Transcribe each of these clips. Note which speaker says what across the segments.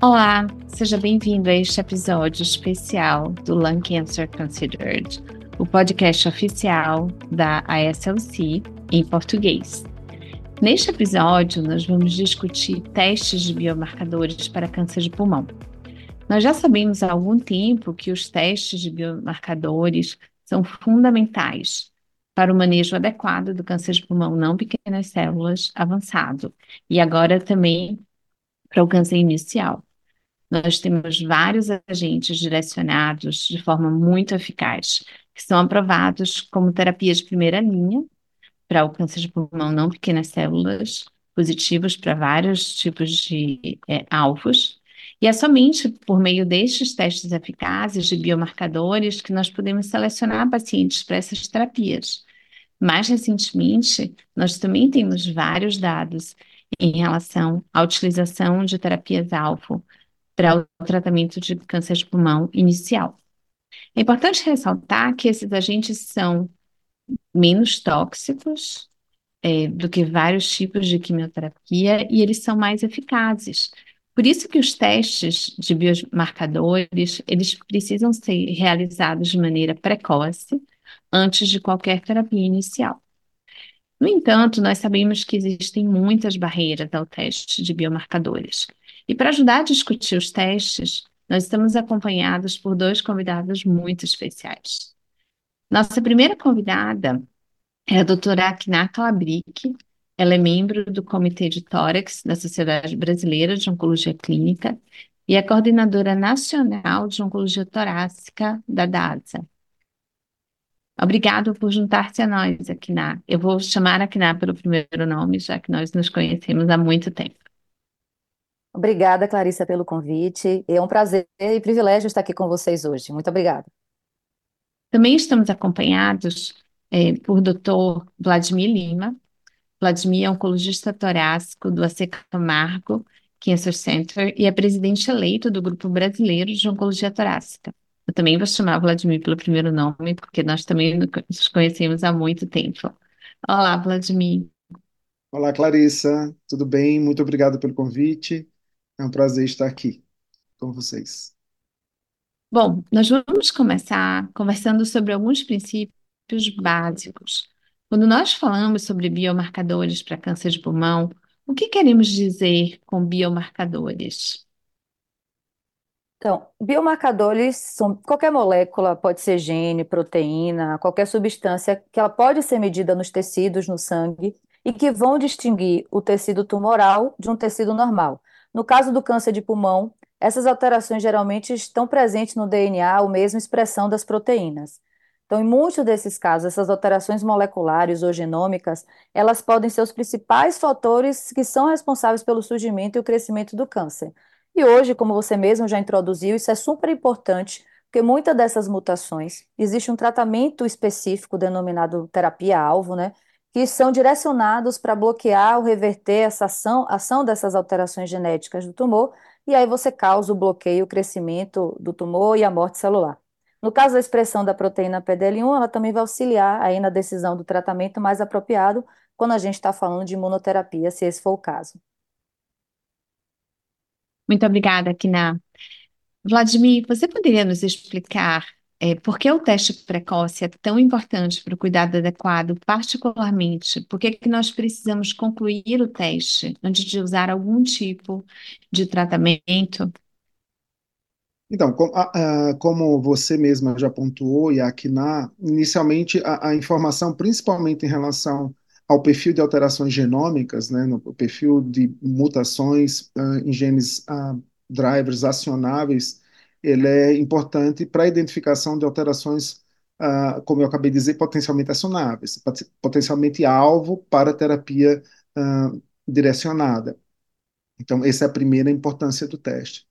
Speaker 1: Olá, seja bem-vindo a este episódio especial do Lung Cancer Considered, o podcast oficial da ASLC em português. Neste episódio, nós vamos discutir testes de biomarcadores para câncer de pulmão. Nós já sabemos há algum tempo que os testes de biomarcadores são fundamentais para o manejo adequado do câncer de pulmão não pequenas células avançado e agora também para o câncer inicial. Nós temos vários agentes direcionados de forma muito eficaz, que são aprovados como terapia de primeira linha para o câncer de pulmão não pequenas células, positivos para vários tipos de é, alvos. E é somente por meio destes testes eficazes de biomarcadores que nós podemos selecionar pacientes para essas terapias. Mais recentemente, nós também temos vários dados em relação à utilização de terapias-alvo para o tratamento de câncer de pulmão inicial. É importante ressaltar que esses agentes são menos tóxicos é, do que vários tipos de quimioterapia e eles são mais eficazes. Por isso que os testes de biomarcadores, eles precisam ser realizados de maneira precoce, antes de qualquer terapia inicial. No entanto, nós sabemos que existem muitas barreiras ao teste de biomarcadores. E para ajudar a discutir os testes, nós estamos acompanhados por dois convidados muito especiais. Nossa primeira convidada é a doutora Akina Calabric. Ela é membro do Comitê de Tórax da Sociedade Brasileira de Oncologia Clínica e é coordenadora nacional de Oncologia Torácica da DASA, Obrigado por juntar-se a nós, Akiná. Eu vou chamar Akiná pelo primeiro nome, já que nós nos conhecemos há muito tempo.
Speaker 2: Obrigada, Clarissa, pelo convite. É um prazer e privilégio estar aqui com vocês hoje. Muito obrigada.
Speaker 1: Também estamos acompanhados é, por Dr. Vladimir Lima. Vladimir é oncologista torácico do AC Camargo Cancer Center e é presidente eleito do Grupo Brasileiro de Oncologia Torácica. Eu também vou chamar Vladimir pelo primeiro nome, porque nós também nos conhecemos há muito tempo. Olá, Vladimir.
Speaker 3: Olá, Clarissa. Tudo bem? Muito obrigado pelo convite. É um prazer estar aqui com vocês.
Speaker 1: Bom, nós vamos começar conversando sobre alguns princípios básicos. Quando nós falamos sobre biomarcadores para câncer de pulmão, o que queremos dizer com biomarcadores?
Speaker 2: Então, biomarcadores são qualquer molécula, pode ser gene, proteína, qualquer substância que ela pode ser medida nos tecidos, no sangue, e que vão distinguir o tecido tumoral de um tecido normal. No caso do câncer de pulmão, essas alterações geralmente estão presentes no DNA ou mesmo expressão das proteínas. Então, em muitos desses casos, essas alterações moleculares ou genômicas, elas podem ser os principais fatores que são responsáveis pelo surgimento e o crescimento do câncer. E hoje, como você mesmo já introduziu, isso é super importante, porque muitas dessas mutações, existe um tratamento específico denominado terapia-alvo, né? Que são direcionados para bloquear ou reverter essa ação, ação dessas alterações genéticas do tumor, e aí você causa o bloqueio, o crescimento do tumor e a morte celular. No caso da expressão da proteína PDL1, ela também vai auxiliar aí na decisão do tratamento mais apropriado quando a gente está falando de imunoterapia, se esse for o caso.
Speaker 1: Muito obrigada, Kina. Vladimir, você poderia nos explicar é, por que o teste precoce é tão importante para o cuidado adequado, particularmente, por que, que nós precisamos concluir o teste antes de usar algum tipo de tratamento?
Speaker 3: Então, como você mesma já pontuou, e a Kina, inicialmente a, a informação, principalmente em relação ao perfil de alterações genômicas, né, no perfil de mutações uh, em genes uh, drivers acionáveis, ele é importante para a identificação de alterações, uh, como eu acabei de dizer, potencialmente acionáveis, potencialmente alvo para terapia direcionada. Então, essa é a primeira importância do teste.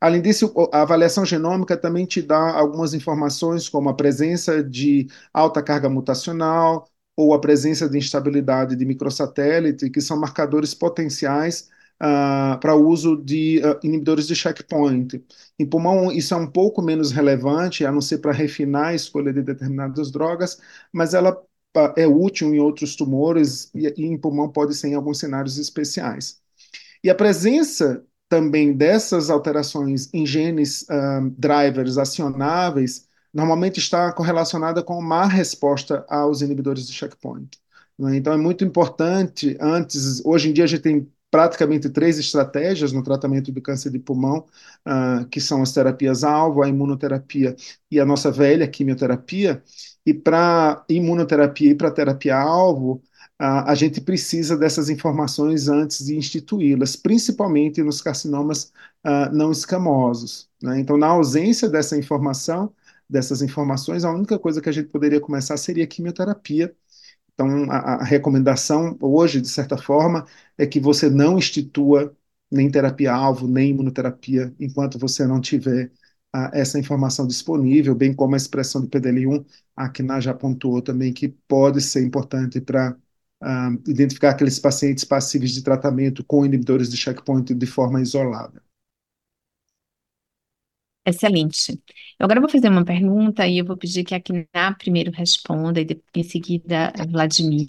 Speaker 3: Além disso, a avaliação genômica também te dá algumas informações, como a presença de alta carga mutacional, ou a presença de instabilidade de microsatélite, que são marcadores potenciais uh, para uso de uh, inibidores de checkpoint. Em pulmão, isso é um pouco menos relevante, a não ser para refinar a escolha de determinadas drogas, mas ela uh, é útil em outros tumores e, e em pulmão pode ser em alguns cenários especiais. E a presença também dessas alterações em genes drivers acionáveis, normalmente está correlacionada com má resposta aos inibidores de checkpoint. Né? Então é muito importante, antes, hoje em dia a gente tem praticamente três estratégias no tratamento do câncer de pulmão, uh, que são as terapias-alvo, a imunoterapia e a nossa velha quimioterapia. E para imunoterapia e para terapia-alvo, a, a gente precisa dessas informações antes de instituí-las, principalmente nos carcinomas uh, não escamosos. Né? Então, na ausência dessa informação, dessas informações, a única coisa que a gente poderia começar seria quimioterapia. Então, a, a recomendação hoje, de certa forma, é que você não institua nem terapia-alvo, nem imunoterapia, enquanto você não tiver uh, essa informação disponível, bem como a expressão do PDL1, a Kina já pontuou também que pode ser importante para uh, identificar aqueles pacientes passíveis de tratamento com inibidores de checkpoint de forma isolada.
Speaker 1: Excelente. Eu agora vou fazer uma pergunta e eu vou pedir que a Kina primeiro responda e em seguida Vladimir.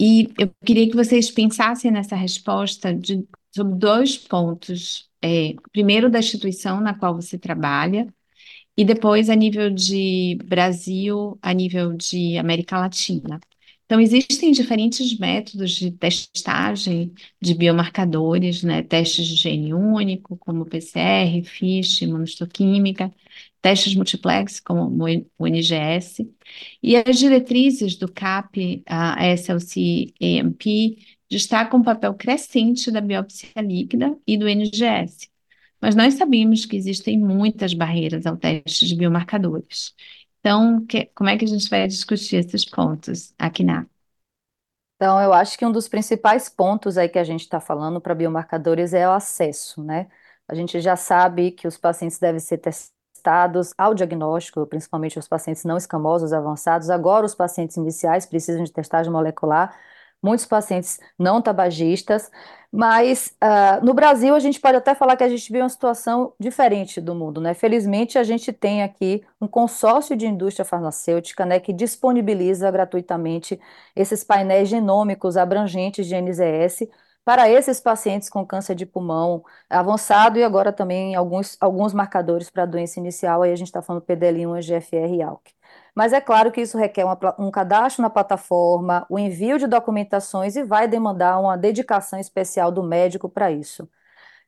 Speaker 1: E eu queria que vocês pensassem nessa resposta de, sobre dois pontos. É, primeiro, da instituição na qual você trabalha, e depois a nível de Brasil, a nível de América Latina. Então, existem diferentes métodos de testagem de biomarcadores, né? Testes de gene único, como PCR, FISH, imunohistoquímica, testes multiplex, como o NGS, e as diretrizes do CAP, a SLC-EMP, destacam o papel crescente da biópsia líquida e do NGS. Mas nós sabemos que existem muitas barreiras ao teste de biomarcadores. Então, que, como é que a gente vai discutir esses pontos aqui na?
Speaker 2: Então, eu acho que um dos principais pontos aí que a gente está falando para biomarcadores é o acesso, né? A gente já sabe que os pacientes devem ser testados ao diagnóstico, principalmente os pacientes não escamosos avançados. Agora, os pacientes iniciais precisam de testagem molecular muitos pacientes não tabagistas, mas uh, no Brasil a gente pode até falar que a gente vive uma situação diferente do mundo, né? Felizmente a gente tem aqui um consórcio de indústria farmacêutica, né, que disponibiliza gratuitamente esses painéis genômicos abrangentes de NZS para esses pacientes com câncer de pulmão avançado e agora também alguns, alguns marcadores para doença inicial, aí a gente está falando PDL1, EGFR e ALK. Mas é claro que isso requer uma, um cadastro na plataforma, o envio de documentações e vai demandar uma dedicação especial do médico para isso.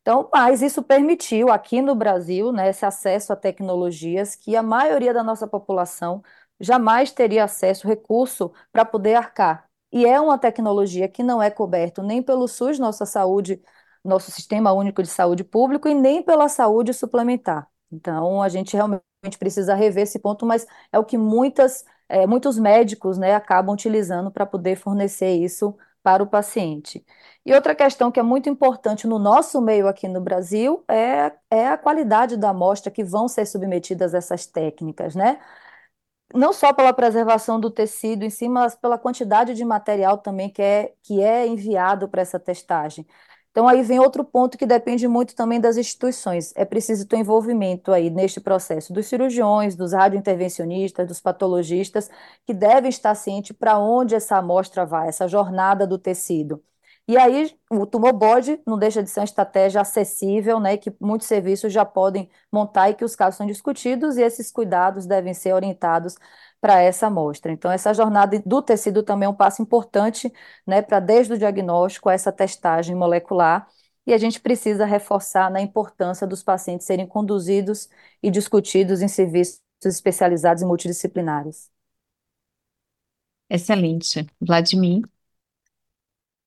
Speaker 2: Então, mas isso permitiu aqui no Brasil, né, esse acesso a tecnologias que a maioria da nossa população jamais teria acesso, recurso para poder arcar. E é uma tecnologia que não é coberto nem pelo SUS, nossa saúde, nosso Sistema Único de Saúde Público, e nem pela saúde suplementar. Então, a gente realmente precisa rever esse ponto, mas é o que muitas, é, muitos médicos né, acabam utilizando para poder fornecer isso para o paciente. E outra questão que é muito importante no nosso meio aqui no Brasil é, é a qualidade da amostra que vão ser submetidas essas técnicas, né? Não só pela preservação do tecido em si, mas pela quantidade de material também que é, que é enviado para essa testagem. Então, aí vem outro ponto que depende muito também das instituições. É preciso ter envolvimento aí neste processo dos cirurgiões, dos radiointervencionistas, dos patologistas, que devem estar cientes para onde essa amostra vai, essa jornada do tecido. E aí, o tumor não deixa de ser uma estratégia acessível, né, que muitos serviços já podem montar e que os casos são discutidos, e esses cuidados devem ser orientados para essa amostra. Então, essa jornada do tecido também é um passo importante, né, para desde o diagnóstico a essa testagem molecular, e a gente precisa reforçar na importância dos pacientes serem conduzidos e discutidos em serviços especializados e multidisciplinares.
Speaker 1: Excelente. Vladimir?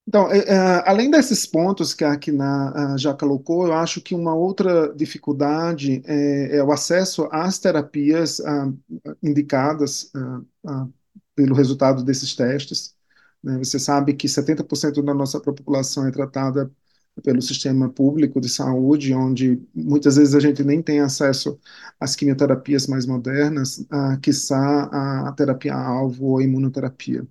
Speaker 3: Então, é, é, além desses pontos que a Kina já colocou, eu acho que uma outra dificuldade é, é o acesso às terapias indicadas pelo resultado desses testes. Né? Você sabe que 70% da nossa população é tratada pelo sistema público de saúde, onde muitas vezes a gente nem tem acesso às quimioterapias mais modernas, a, quiçá a terapia-alvo ou imunoterapia.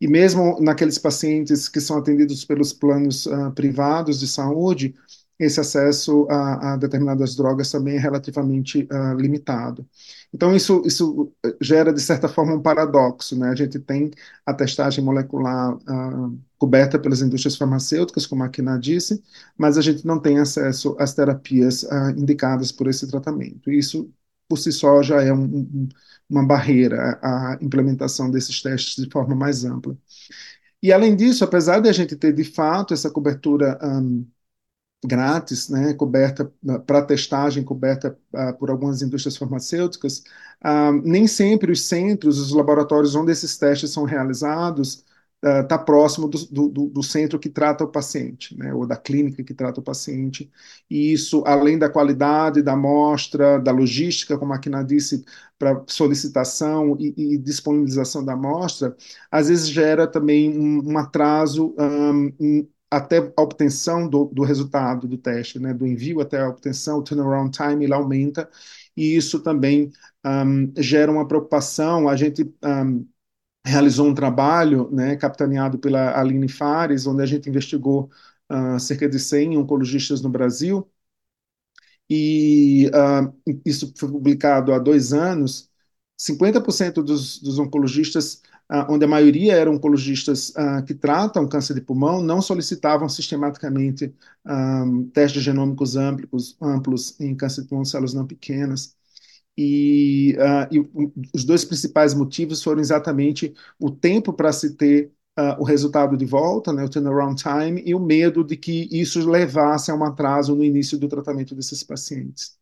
Speaker 3: E mesmo naqueles pacientes que são atendidos pelos planos uh, privados de saúde, esse acesso a, a determinadas drogas também é relativamente uh, limitado. Então, isso, isso gera, de certa forma, um paradoxo. Né? A gente tem a testagem molecular uh, coberta pelas indústrias farmacêuticas, como a Kina disse, mas a gente não tem acesso às terapias uh, indicadas por esse tratamento. Isso, por si só, já é um, um, uma barreira à implementação desses testes de forma mais ampla. E, além disso, apesar de a gente ter, de fato, essa cobertura um, grátis, né, coberta para testagem, coberta uh, por algumas indústrias farmacêuticas, uh, nem sempre os centros, os laboratórios onde esses testes são realizados, está uh, próximo do, do, do, centro que trata o paciente, né, ou da clínica que trata o paciente, e isso, além da qualidade da amostra, da logística, como a Kina disse, para solicitação e, e, disponibilização da amostra, às vezes gera também um, um atraso um, até a obtenção do, do, resultado do teste, né, do envio até a obtenção, o turnaround time ele aumenta, e isso também um, gera uma preocupação. A gente um, realizou um trabalho, né, capitaneado pela Aline Fares, onde a gente investigou uh, cerca de 100 oncologistas no Brasil, e uh, isso foi publicado há dois anos. 50% dos, dos oncologistas Uh, onde a maioria eram oncologistas que tratam câncer de pulmão, não solicitavam sistematicamente testes genômicos amplos, amplos em câncer de pulmão células não pequenas. E, uh, e, os dois principais motivos foram exatamente o tempo para se ter o resultado de volta, né, o turnaround time, e o medo de que isso levasse a um atraso no início do tratamento desses pacientes.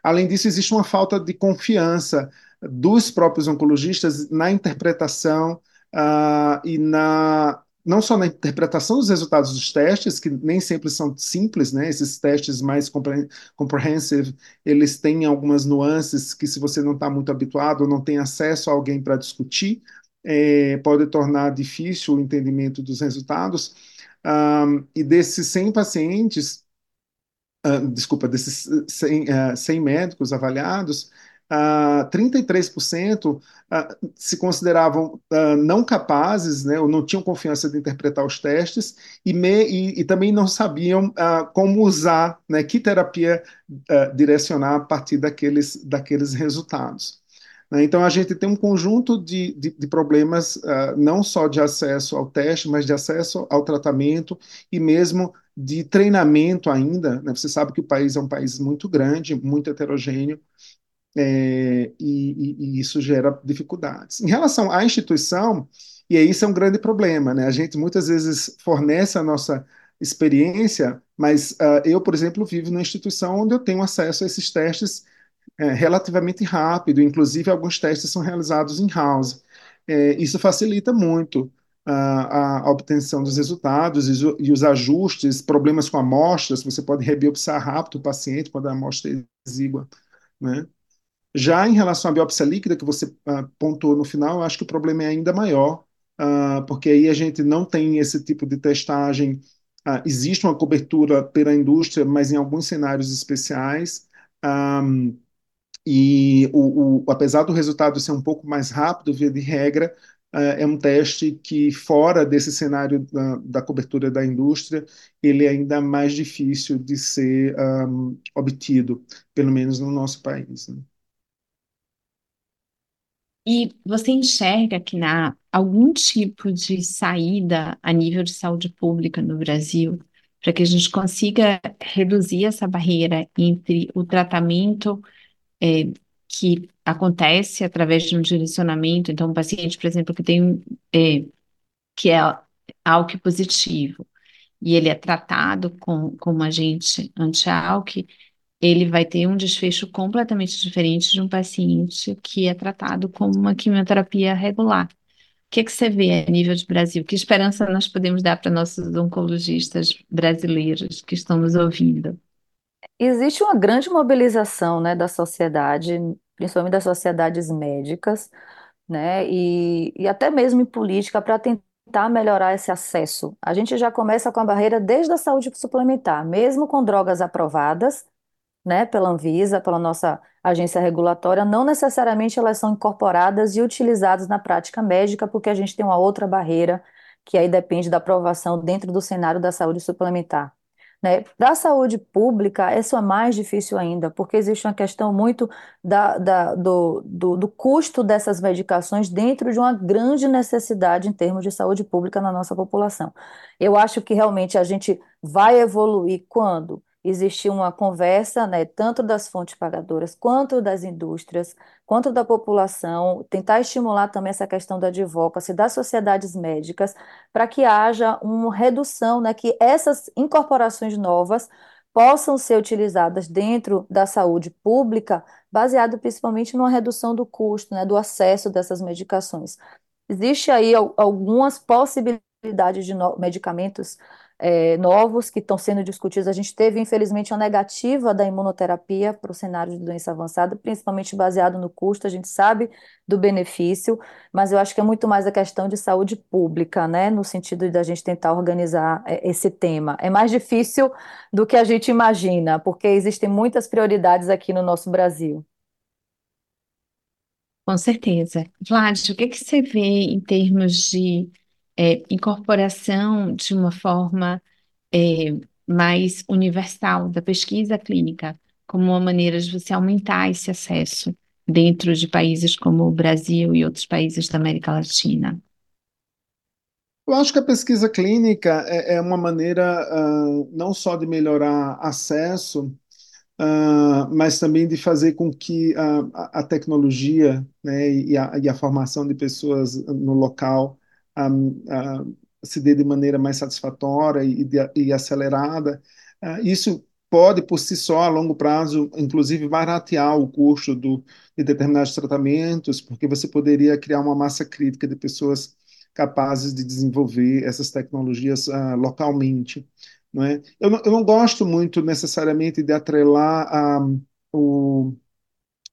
Speaker 3: Além disso, existe uma falta de confiança dos próprios oncologistas na interpretação uh, e na não só na interpretação dos resultados dos testes, que nem sempre são simples, né? Esses testes mais comprehensive, eles têm algumas nuances que, se você não está muito habituado, não tem acesso a alguém para discutir, é, pode tornar difícil o entendimento dos resultados. Um, e desses 100 pacientes, uh, desculpa, desses 100, uh, 100 médicos avaliados, uh, 33% uh, se consideravam uh, não capazes, né, ou não tinham confiança de interpretar os testes, e, me, e, e também não sabiam ah, como usar, né, que terapia ah, direcionar a partir daqueles, daqueles resultados. Né. Então, a gente tem um conjunto de, de, de problemas, uh, não só de acesso ao teste, mas de acesso ao tratamento e mesmo de treinamento ainda. Né? Você sabe que o país é um país muito grande, muito heterogêneo, é, e, e, isso gera dificuldades. Em relação à instituição, e isso é um grande problema, né? A gente muitas vezes fornece a nossa experiência, mas uh, eu, por exemplo, vivo numa instituição onde eu tenho acesso a esses testes é, relativamente rápido, inclusive alguns testes são realizados in-house. É, isso facilita muito a, a, obtenção dos resultados e, e, os ajustes, problemas com amostras, você pode rebiopsiar rápido o paciente quando a amostra é exígua, né? Já em relação à biópsia líquida, que você uh, pontuou no final, eu acho que o problema é ainda maior, uh, porque aí a gente não tem esse tipo de testagem. Uh, existe uma cobertura pela indústria, mas em alguns cenários especiais. E o, o, apesar do resultado ser um pouco mais rápido, via de regra, é um teste que, fora desse cenário da, da, cobertura da indústria, ele é ainda mais difícil de ser um, obtido, pelo menos no nosso país. Né?
Speaker 1: E você enxerga que há algum tipo de saída a nível de saúde pública no Brasil para que a gente consiga reduzir essa barreira entre o tratamento é, que acontece através de um direcionamento, então um paciente, por exemplo, que tem é, que é ALK positivo e ele é tratado com, com um agente anti-ALK, ele vai ter um desfecho completamente diferente de um paciente que é tratado com uma quimioterapia regular. O que, é que você vê a nível de Brasil? Que esperança nós podemos dar para nossos oncologistas brasileiros que estão nos ouvindo?
Speaker 2: Existe uma grande mobilização, né, da sociedade, principalmente das sociedades médicas, né, e, e até mesmo em política para tentar melhorar esse acesso. A gente já começa com a barreira desde a saúde suplementar, mesmo com drogas aprovadas, né, pela Anvisa, pela nossa agência regulatória, não necessariamente elas são incorporadas e utilizadas na prática médica, porque a gente tem uma outra barreira, que aí depende da aprovação dentro do cenário da saúde suplementar. né? Para a saúde pública, isso é mais difícil ainda, porque existe uma questão muito da, da- do, do, do custo dessas medicações dentro de uma grande necessidade em termos de saúde pública na nossa população. Eu acho que realmente a gente vai evoluir quando existir uma conversa, né, tanto das fontes pagadoras quanto das indústrias, quanto da população, tentar estimular também essa questão da advocacy, das sociedades médicas, para que haja uma redução, né, que essas incorporações novas possam ser utilizadas dentro da saúde pública, baseado principalmente numa redução do custo, né, do acesso dessas medicações. Existe aí al- algumas possibilidades de medicamentos eh, novos que estão sendo discutidos. A gente teve, infelizmente, uma negativa da imunoterapia para o cenário de doença avançada, principalmente baseado no custo. A gente sabe do benefício, mas eu acho que é muito mais a questão de saúde pública, né? No sentido da gente tentar organizar eh, esse tema. É mais difícil do que a gente imagina, porque existem muitas prioridades aqui no nosso Brasil.
Speaker 1: Com certeza. Vlad, o que que você vê em termos de é, incorporação de uma forma é, mais universal da pesquisa clínica, como uma maneira de você aumentar esse acesso dentro de países como o Brasil e outros países da América Latina?
Speaker 3: Eu acho que a pesquisa clínica é, é uma maneira, ah, não só de melhorar acesso, ah, mas também de fazer com que a, a tecnologia, né, e a, e a formação de pessoas no local ah, ah, se dê de maneira mais satisfatória e, de- e acelerada. Ah, isso pode, por si só, a longo prazo, inclusive, baratear o custo do, de determinados tratamentos, porque você poderia criar uma massa crítica de pessoas capazes de desenvolver essas tecnologias ah, localmente não é? Eu não, eu não gosto muito necessariamente de atrelar a, o,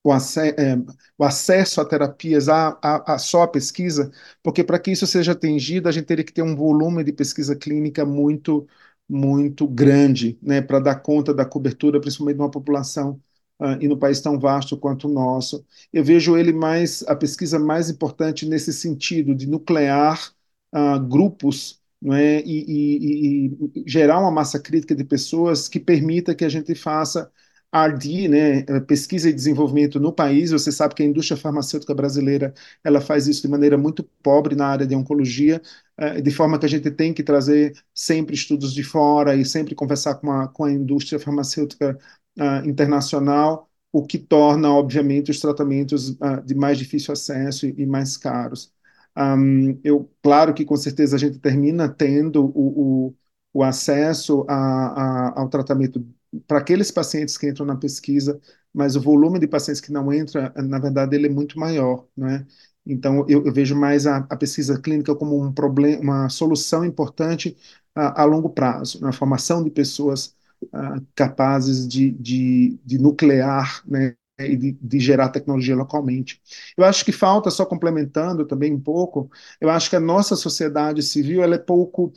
Speaker 3: o, ace- é, o acesso a terapias a, a, a só a pesquisa, porque para que isso seja atingido, a gente teria que ter um volume de pesquisa clínica muito, muito grande, né, para dar conta da cobertura, principalmente de uma população ah, e no país tão vasto quanto o nosso. Eu vejo ele mais, a pesquisa mais importante nesse sentido, de nuclear ah, grupos é? E, e- e- e gerar uma massa crítica de pessoas que permita que a gente faça R&D, né, eh, pesquisa e desenvolvimento no país. Você sabe que a indústria farmacêutica brasileira ela faz isso de maneira muito pobre na área de oncologia, eh, de forma que a gente tem que trazer sempre estudos de fora e sempre conversar com a, com a indústria farmacêutica ah, internacional, o que torna, obviamente, os tratamentos ah, de mais difícil acesso e, e mais caros. Um, eu, claro que com certeza a gente termina tendo o, o, o acesso a, a, ao tratamento para aqueles pacientes que entram na pesquisa, mas o volume de pacientes que não entra, na verdade, ele é muito maior, né? Então, eu, eu vejo mais a, a, pesquisa clínica como um problema, uma solução importante a, a longo prazo, na formação de pessoas uh, capazes de, de, de nuclear, né? e de, de, gerar tecnologia localmente. Eu acho que falta, só complementando também um pouco, eu acho que a nossa sociedade civil ela é pouco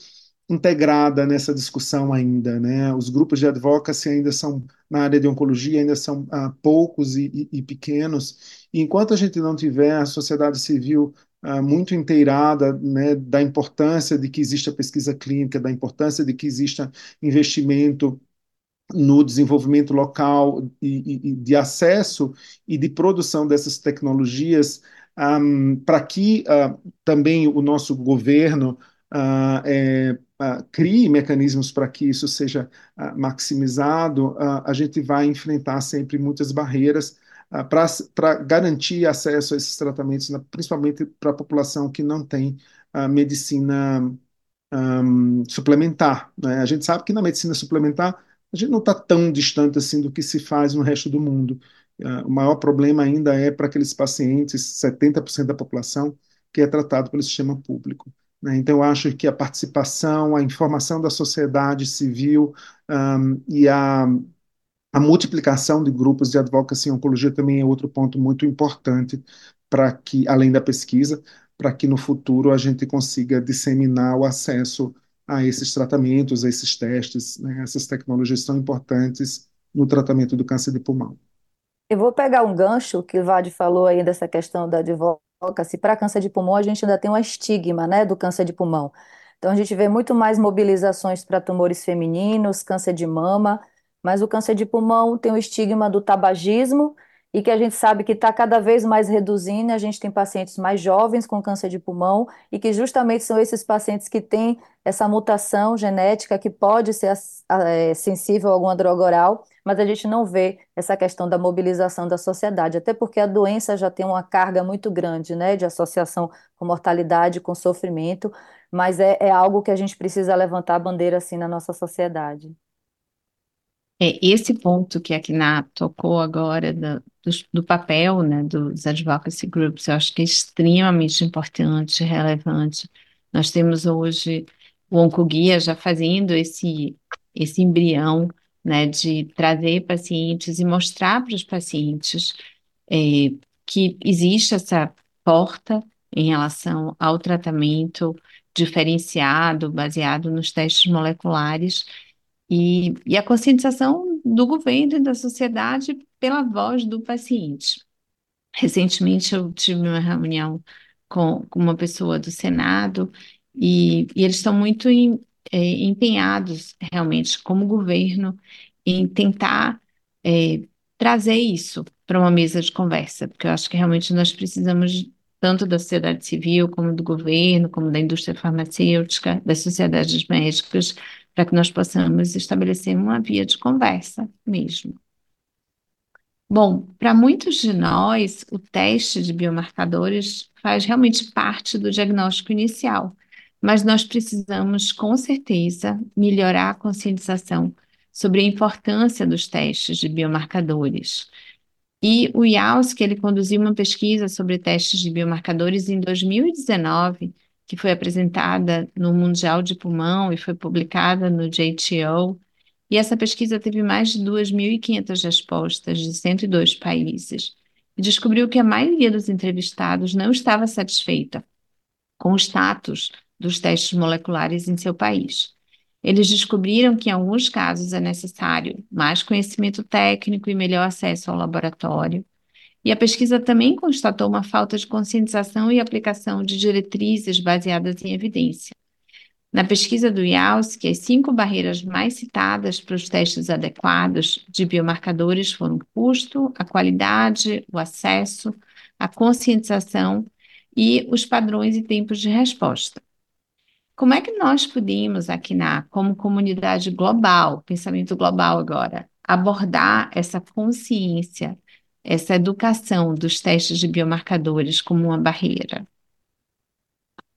Speaker 3: integrada nessa discussão ainda, né? Os grupos de advocacy ainda são na área de oncologia ainda são ah, poucos e, e, e, pequenos. E enquanto a gente não tiver a sociedade civil ah, muito inteirada, né, da importância de que exista pesquisa clínica, da importância de que exista investimento no desenvolvimento local e, e, de acesso e de produção dessas tecnologias, um, para que uh, também o nosso governo uh, é, uh, crie mecanismos para que isso seja maximizado, a gente vai enfrentar sempre muitas barreiras para garantir acesso a esses tratamentos, principalmente para a população que não tem medicina um, suplementar. Né? A gente sabe que na medicina suplementar a gente não está tão distante assim do que se faz no resto do mundo. Uh, o maior problema ainda é para aqueles pacientes, 70% da população, que é tratado pelo sistema público. Né? Então, eu acho que a participação, a informação da sociedade civil um, e a, a multiplicação de grupos de advocacy em oncologia também é outro ponto muito importante para que, além da pesquisa, para que no futuro a gente consiga disseminar o acesso a esses tratamentos, a esses testes, né? essas tecnologias são importantes no tratamento do câncer de pulmão.
Speaker 2: Eu vou pegar um gancho que o Vade falou aí dessa questão da advocacy. Para câncer de pulmão, a gente ainda tem um estigma, né, do câncer de pulmão. Então, a gente vê muito mais mobilizações para tumores femininos, câncer de mama, mas o câncer de pulmão tem o estigma do tabagismo e que a gente sabe que está cada vez mais reduzindo. A gente tem pacientes mais jovens com câncer de pulmão e que justamente são esses pacientes que têm essa mutação genética que pode ser é, sensível a alguma droga oral, mas a gente não vê essa questão da mobilização da sociedade, até porque a doença já tem uma carga muito grande, né, de associação com mortalidade, com sofrimento, mas é, é algo que a gente precisa levantar a bandeira assim na nossa sociedade.
Speaker 1: É, esse ponto que a Kina tocou agora do, do, papel né, dos advocacy groups, eu acho que é extremamente importante, relevante. Nós temos hoje o Oncoguia já fazendo esse, esse embrião né, de trazer pacientes e mostrar para os pacientes é, que existe essa porta em relação ao tratamento diferenciado, baseado nos testes moleculares, e, e a conscientização do governo e da sociedade pela voz do paciente. Recentemente eu tive uma reunião com, com uma pessoa do Senado e, e eles estão muito em, é, empenhados, realmente, como governo, em tentar é, trazer isso para uma mesa de conversa, porque eu acho que realmente nós precisamos tanto da sociedade civil, como do governo, como da indústria farmacêutica, das sociedades médicas, para que nós possamos estabelecer uma via de conversa mesmo. Bom, para muitos de nós, o teste de biomarcadores faz realmente parte do diagnóstico inicial, mas nós precisamos, com certeza, melhorar a conscientização sobre a importância dos testes de biomarcadores. E o que ele conduziu uma pesquisa sobre testes de biomarcadores em 2019, que foi apresentada no Mundial de Pulmão e foi publicada no JTO. E essa pesquisa teve mais de 2.500 respostas de 102 países e descobriu que a maioria dos entrevistados não estava satisfeita com o status dos testes moleculares em seu país. Eles descobriram que, em alguns casos, é necessário mais conhecimento técnico e melhor acesso ao laboratório, e a pesquisa também constatou uma falta de conscientização e aplicação de diretrizes baseadas em evidência. Na pesquisa do IALSC, as cinco barreiras mais citadas para os testes adequados de biomarcadores foram o custo, a qualidade, o acesso, a conscientização e os padrões e tempos de resposta. Como é que nós podemos, aqui na, como comunidade global, pensamento global agora, abordar essa consciência essa educação dos testes de biomarcadores como uma barreira?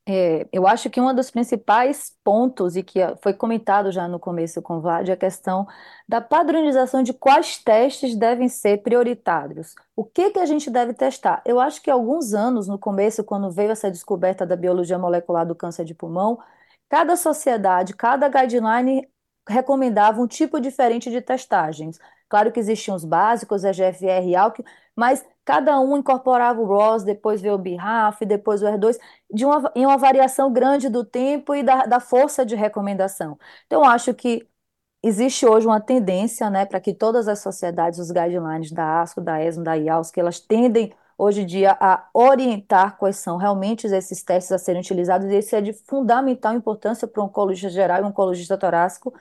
Speaker 2: É, eu acho que um dos principais pontos, e que foi comentado já no começo com o Vlad, é a questão da padronização de quais testes devem ser prioritários. O que, que a gente deve testar? Eu acho que alguns anos, no começo, quando veio essa descoberta da biologia molecular do câncer de pulmão, cada sociedade, cada guideline recomendava um tipo diferente de testagens. Claro que existiam os básicos, a GFR e ALK, mas cada um incorporava o ROS, depois veio o BRAF, depois o R2, de uma, em uma variação grande do tempo e da, da força de recomendação. Então, acho que existe hoje uma tendência né, para que todas as sociedades, os guidelines da ASCO, da ESMO, da IALS, que elas tendem hoje em dia a orientar quais são realmente esses testes a serem utilizados, e isso é de fundamental importância para um oncologista geral e um oncologista torácico,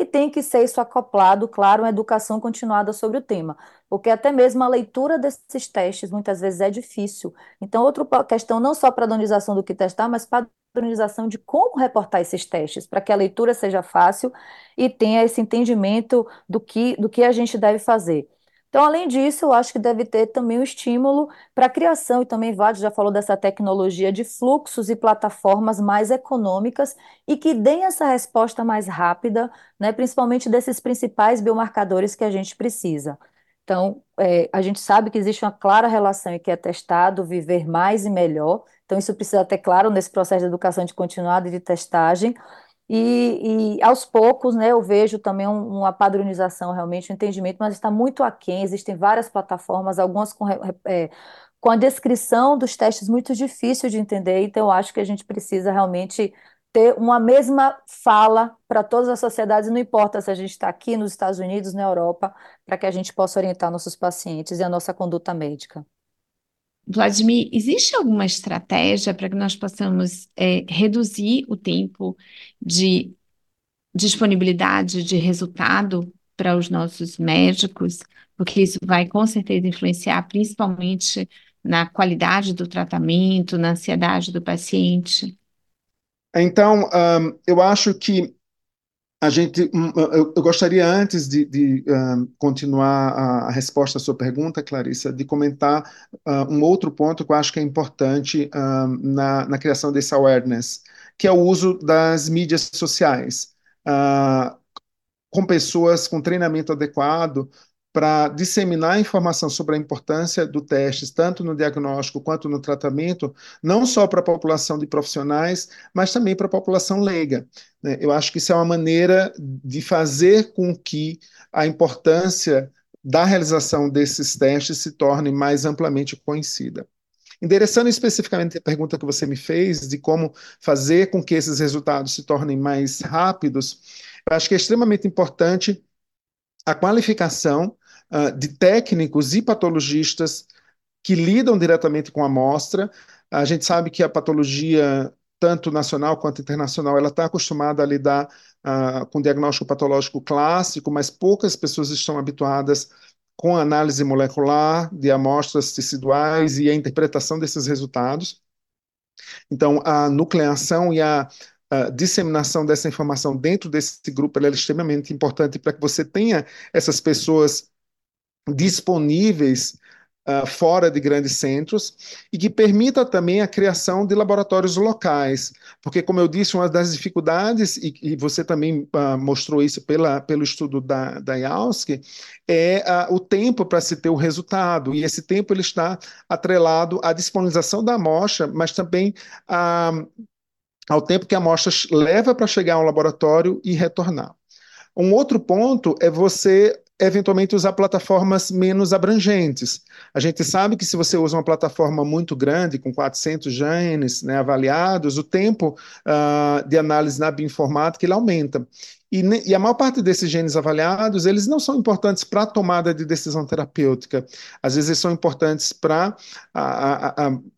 Speaker 2: e tem que ser isso acoplado, claro, uma educação continuada sobre o tema, porque até mesmo a leitura desses testes muitas vezes é difícil. Então, outra questão, não só padronização do que testar, mas padronização de como reportar esses testes, para que a leitura seja fácil e tenha esse entendimento do que, do que a gente deve fazer. Então, além disso, eu acho que deve ter também um estímulo para a criação, e também Vade já falou dessa tecnologia de fluxos e plataformas mais econômicas e que deem essa resposta mais rápida, né, principalmente desses principais biomarcadores que a gente precisa. Então, é, a gente sabe que existe uma clara relação em que é testado viver mais e melhor, então isso precisa ter claro nesse processo de educação de continuada e de testagem, e, e, aos poucos, né, eu vejo também um, uma padronização realmente, um entendimento, mas está muito aquém. Existem várias plataformas, algumas com, é, com a descrição dos testes muito difícil de entender, então eu acho que a gente precisa realmente ter uma mesma fala para todas as sociedades, não importa se a gente está aqui nos Estados Unidos, na Europa, para que a gente possa orientar nossos pacientes e a nossa conduta médica.
Speaker 1: Vladimir, existe alguma estratégia para que nós possamos é, reduzir o tempo de disponibilidade de resultado para os nossos médicos? Porque isso vai com certeza influenciar principalmente na qualidade do tratamento, na ansiedade do paciente.
Speaker 3: Então, um, eu acho que a gente, hum, eu, gostaria antes de, de uh, continuar a, a, resposta à sua pergunta, Clarissa, de comentar uh, um outro ponto que eu acho que é importante uh, na, na criação desse awareness, que é o uso das mídias sociais, com pessoas com treinamento adequado para disseminar informação sobre a importância do teste, tanto no diagnóstico quanto no tratamento, não só para a população de profissionais, mas também para a população leiga. Né? Eu acho que isso é uma maneira de fazer com que a importância da realização desses testes se torne mais amplamente conhecida. Endereçando especificamente a pergunta que você me fez de como fazer com que esses resultados se tornem mais rápidos, eu acho que é extremamente importante a qualificação uh, de técnicos e patologistas que lidam diretamente com a amostra. A gente sabe que a patologia, tanto nacional quanto internacional, ela está acostumada a lidar uh, com diagnóstico patológico clássico, mas poucas pessoas estão habituadas com a análise molecular de amostras teciduais e a interpretação desses resultados. Então, a nucleação e a a disseminação dessa informação dentro desse grupo é extremamente importante para que você tenha essas pessoas disponíveis uh, fora de grandes centros e que permita também a criação de laboratórios locais, porque, como eu disse, uma das dificuldades, e, e você também uh, mostrou isso pela, pelo estudo da, da IAUSC, é uh, o tempo para se ter o resultado, e esse tempo ele está atrelado à disponibilização da amostra, mas também a ao tempo que a amostra leva para chegar ao laboratório e retornar. Um outro ponto é você eventualmente usar plataformas menos abrangentes. A gente sabe que se você usa uma plataforma muito grande, com 400 genes né, avaliados, o tempo uh, de análise na bioinformática ele aumenta. E, e, a maior parte desses genes avaliados, eles não são importantes para a tomada de decisão terapêutica. Às vezes eles são importantes para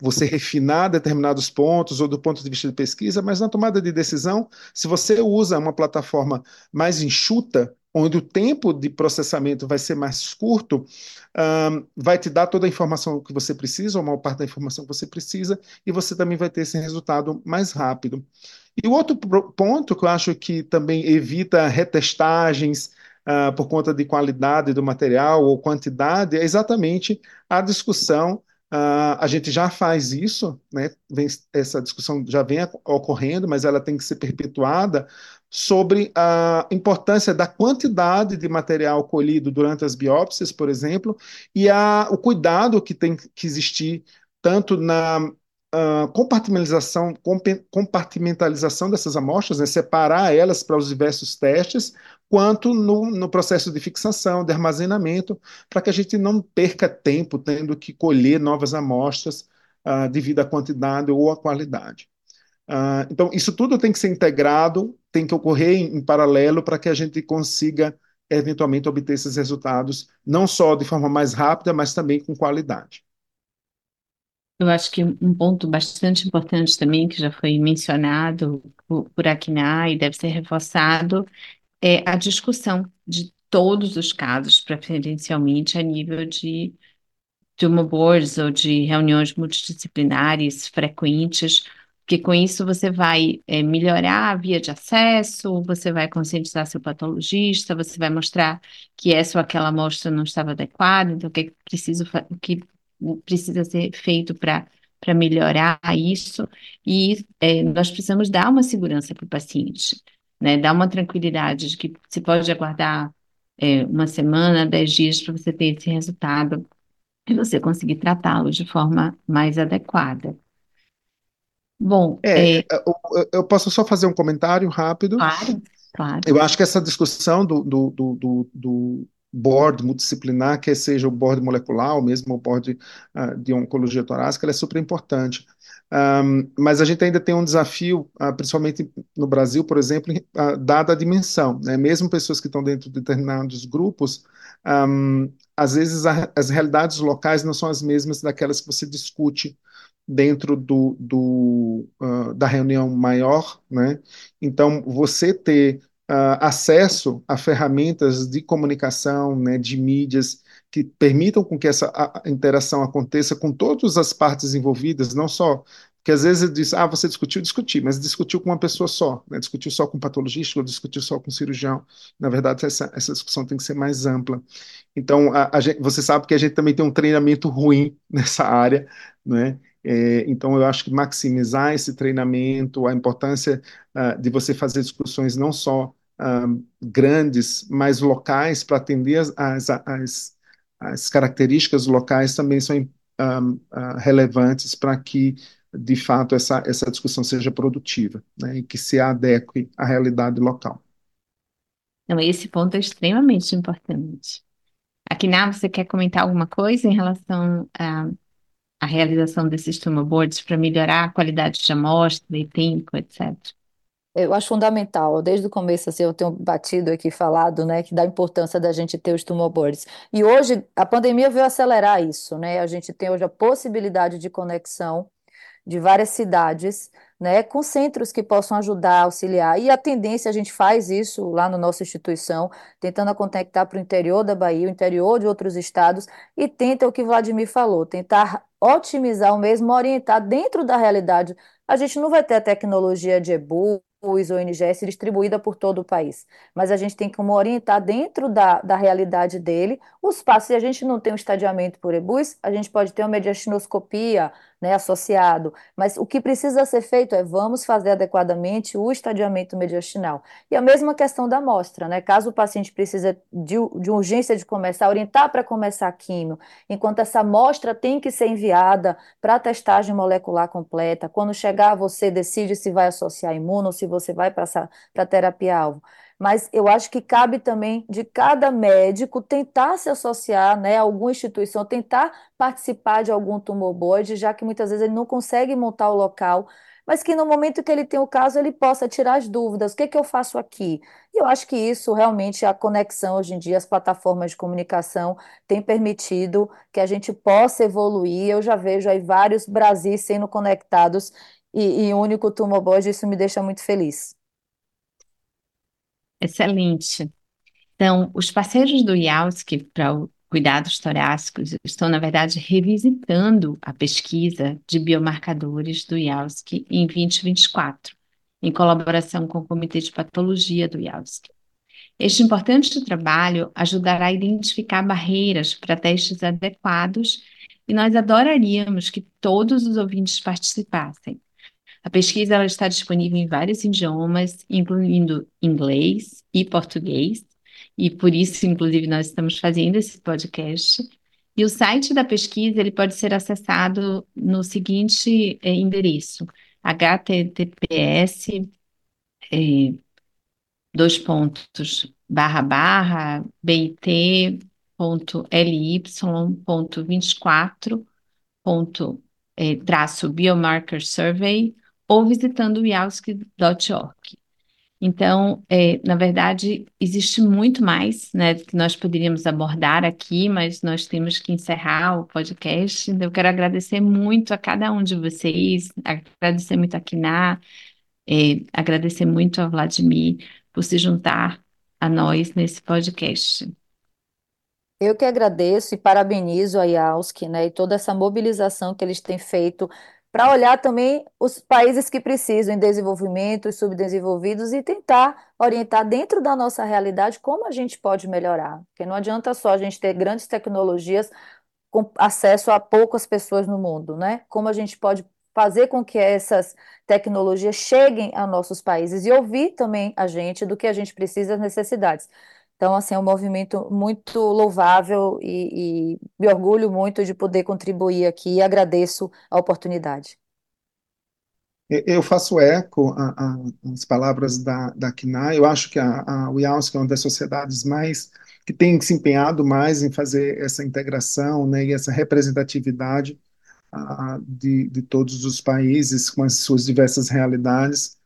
Speaker 3: você refinar determinados pontos ou do ponto de vista de pesquisa, mas na tomada de decisão, se você usa uma plataforma mais enxuta, onde o tempo de processamento vai ser mais curto, um, vai te dar toda a informação que você precisa, ou a maior parte da informação que você precisa, e você também vai ter esse resultado mais rápido. E o outro ponto que eu acho que também evita retestagens uh, por conta de qualidade do material ou quantidade é exatamente a discussão. Uh, a gente já faz isso, né? Vem, essa discussão já vem ocorrendo, mas ela tem que ser perpetuada sobre a importância da quantidade de material colhido durante as biópsias, por exemplo, e a, o cuidado que tem que existir tanto na uh, compartimentalização, compartimentalização dessas amostras, né, separar elas para os diversos testes, quanto no, no processo de fixação, de armazenamento, para que a gente não perca tempo tendo que colher novas amostras uh, devido à quantidade ou à qualidade. Uh, então, isso tudo tem que ser integrado, tem que ocorrer em, em paralelo para que a gente consiga eventualmente obter esses resultados, não só de forma mais rápida, mas também com qualidade.
Speaker 1: Eu acho que um ponto bastante importante também, que já foi mencionado por, por Akina e deve ser reforçado, é a discussão de todos os casos, preferencialmente a nível de tumor boards ou de reuniões multidisciplinares frequentes, porque com isso você vai é, melhorar a via de acesso, você vai conscientizar seu patologista, você vai mostrar que essa ou aquela amostra não estava adequada, então o que, é preciso, o que precisa ser feito para para melhorar isso, e é, nós precisamos dar uma segurança para o paciente, né? Dar uma tranquilidade de que você pode aguardar é, uma semana, dez dias para você ter esse resultado e você conseguir tratá-lo de forma mais adequada. Bom,
Speaker 3: é, é, eu, eu, posso só fazer um comentário rápido?
Speaker 1: Claro, claro.
Speaker 3: Eu acho que essa discussão do, do, do, do board multidisciplinar, quer seja o board molecular ou mesmo o board uh, de oncologia torácica, é super importante. Um, mas a gente ainda tem um desafio, uh, principalmente no Brasil, por exemplo, uh, dada a dimensão. Né? Mesmo pessoas que estão dentro de determinados grupos, um, às vezes a, as realidades locais não são as mesmas daquelas que você discute dentro do, do uh, da reunião maior. Né? Então, você ter acesso a ferramentas de comunicação, né, de mídias, que permitam com que essa interação aconteça com todas as partes envolvidas, não só porque às vezes diz, ah, você discutiu, discutiu, mas discutiu com uma pessoa só, né? discutiu só com um patologista, ou discutiu só com um cirurgião. Na verdade, essa, essa discussão tem que ser mais ampla. Então, a, a gente, você sabe que a gente também tem um treinamento ruim nessa área, né? É, então, eu acho que maximizar esse treinamento, a importância uh, de você fazer discussões não só uh, grandes, mas locais, para atender as, as, as as características locais também são um, uh, relevantes para que, de fato, essa, essa discussão seja produtiva né, e que se adeque à realidade local.
Speaker 1: Então, esse ponto é extremamente importante. Akiná, você quer comentar alguma coisa em relação à, à realização desses tumor boards para melhorar a qualidade de amostra e tempo, etc.?
Speaker 2: Eu acho fundamental, desde o começo, assim, eu tenho batido aqui, falado, né, que da importância da gente ter os tumor boards. E hoje, a pandemia veio acelerar isso, né, a gente tem hoje a possibilidade de conexão de várias cidades, né, com centros que possam ajudar, auxiliar. E a tendência, a gente faz isso lá na nossa instituição, tentando conectar para o interior da Bahia, o interior de outros estados, e tenta o que Vladimir falou, tentar otimizar o mesmo, orientar dentro da realidade. A gente não vai ter a tecnologia de e-book, os ONGs distribuída por todo o país. Mas a gente tem como orientar dentro da, da realidade dele os passos. Se a gente não tem um estadiamento por EBUS, a gente pode ter uma mediastinoscopia né, associado. Mas o que precisa ser feito é vamos fazer adequadamente o estadiamento mediastinal. E a mesma questão da amostra, né? Caso o paciente precise de, de urgência de começar, orientar para começar a químio, enquanto essa amostra tem que ser enviada para testagem molecular completa. Quando chegar, você decide se vai associar imuno ou se você vai passar para terapia-alvo mas eu acho que cabe também de cada médico tentar se associar né, a alguma instituição, tentar participar de algum tumor board, já que muitas vezes ele não consegue montar o local, mas que no momento que ele tem o caso, ele possa tirar as dúvidas, o que, é que eu faço aqui? E eu acho que isso realmente, a conexão hoje em dia, as plataformas de comunicação têm permitido que a gente possa evoluir, eu já vejo aí vários Brasis sendo conectados e, e único tumor board, isso me deixa muito feliz.
Speaker 1: Excelente. Então, os parceiros do IALSC para cuidados torácicos estão, na verdade, revisitando a pesquisa de biomarcadores do IALSC em 2024, em colaboração com o Comitê de Patologia do IALSC. Este importante trabalho ajudará a identificar barreiras para testes adequados e nós adoraríamos que todos os ouvintes participassem. A pesquisa ela está disponível em vários idiomas, incluindo inglês e português, e por isso, inclusive, nós estamos fazendo esse podcast. E o site da pesquisa ele pode ser acessado no seguinte é, endereço: https é, dois pontos barra barra ponto 24 ponto é, traço biomarker survey ou visitando o. Então, é, na verdade, existe muito mais né, que nós poderíamos abordar aqui, mas nós temos que encerrar o podcast. Então, eu quero agradecer muito a cada um de vocês, agradecer muito a Kiná, é, agradecer muito a Vladimir por se juntar a nós nesse podcast.
Speaker 2: Eu que agradeço e parabenizo a IAUSC, né, e toda essa mobilização que eles têm feito para olhar também os países que precisam em desenvolvimento, os subdesenvolvidos, e tentar orientar dentro da nossa realidade como a gente pode melhorar. Porque não adianta só a gente ter grandes tecnologias com acesso a poucas pessoas no mundo, né? Como a gente pode fazer com que essas tecnologias cheguem a nossos países e ouvir também a gente do que a gente precisa, as necessidades. Então, assim, é um movimento muito louvável e, e me orgulho muito de poder contribuir aqui e agradeço a oportunidade.
Speaker 3: Eu faço eco às palavras da, da Kina. Eu acho que a, a UIAUSC é uma das sociedades mais que tem se empenhado mais em fazer essa integração né, e essa representatividade uh, de, de todos os países com as suas diversas realidades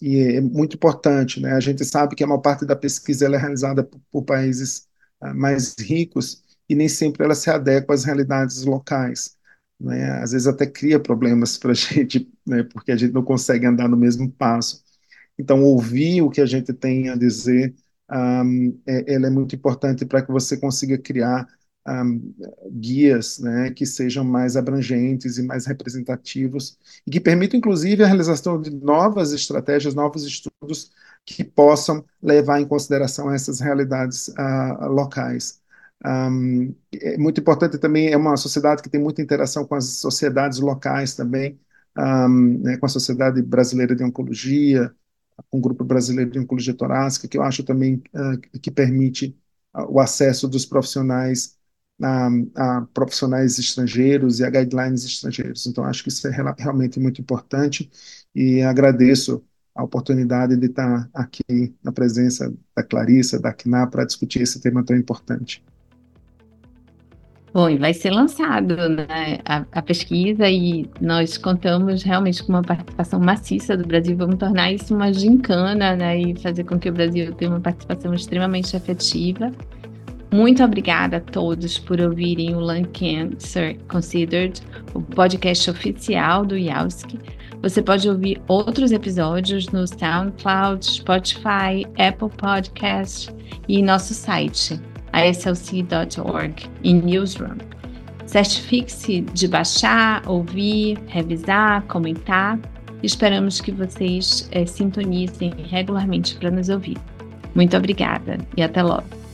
Speaker 3: e é muito importante, né? A gente sabe que a maior parte da pesquisa é realizada por, por países uh, mais ricos e nem sempre ela se adequa às realidades locais, né? Às vezes até cria problemas para a gente, né? Porque a gente não consegue andar no mesmo passo. Então, ouvir o que a gente tem a dizer, um, é, ela é muito importante para que você consiga criar um, guias né, que sejam mais abrangentes e mais representativos e que permitam, inclusive, a realização de novas estratégias, novos estudos que possam levar em consideração essas realidades uh, locais. Um, é muito importante também, é uma sociedade que tem muita interação com as sociedades locais também, um, né, com a Sociedade Brasileira de Oncologia, com o Grupo Brasileiro de Oncologia Torácica, que eu acho também uh, que permite uh, o acesso dos profissionais a, a, profissionais estrangeiros e a guidelines estrangeiros. Então, acho que isso é realmente muito importante e agradeço a oportunidade de estar aqui na presença da Clarissa, da CNA, para discutir esse tema tão importante.
Speaker 1: Bom, e vai ser lançado né, a, a, pesquisa e nós contamos realmente com uma participação maciça do Brasil. Vamos tornar isso uma gincana né, e fazer com que o Brasil tenha uma participação extremamente efetiva. Muito obrigada a todos por ouvirem o Lung Cancer Considered, o podcast oficial do Yowski. Você pode ouvir outros episódios no SoundCloud, Spotify, Apple Podcast e nosso site, aslc.org, e Newsroom. Certifique-se de baixar, ouvir, revisar, comentar. Esperamos que vocês é, sintonizem regularmente para nos ouvir. Muito obrigada e até logo.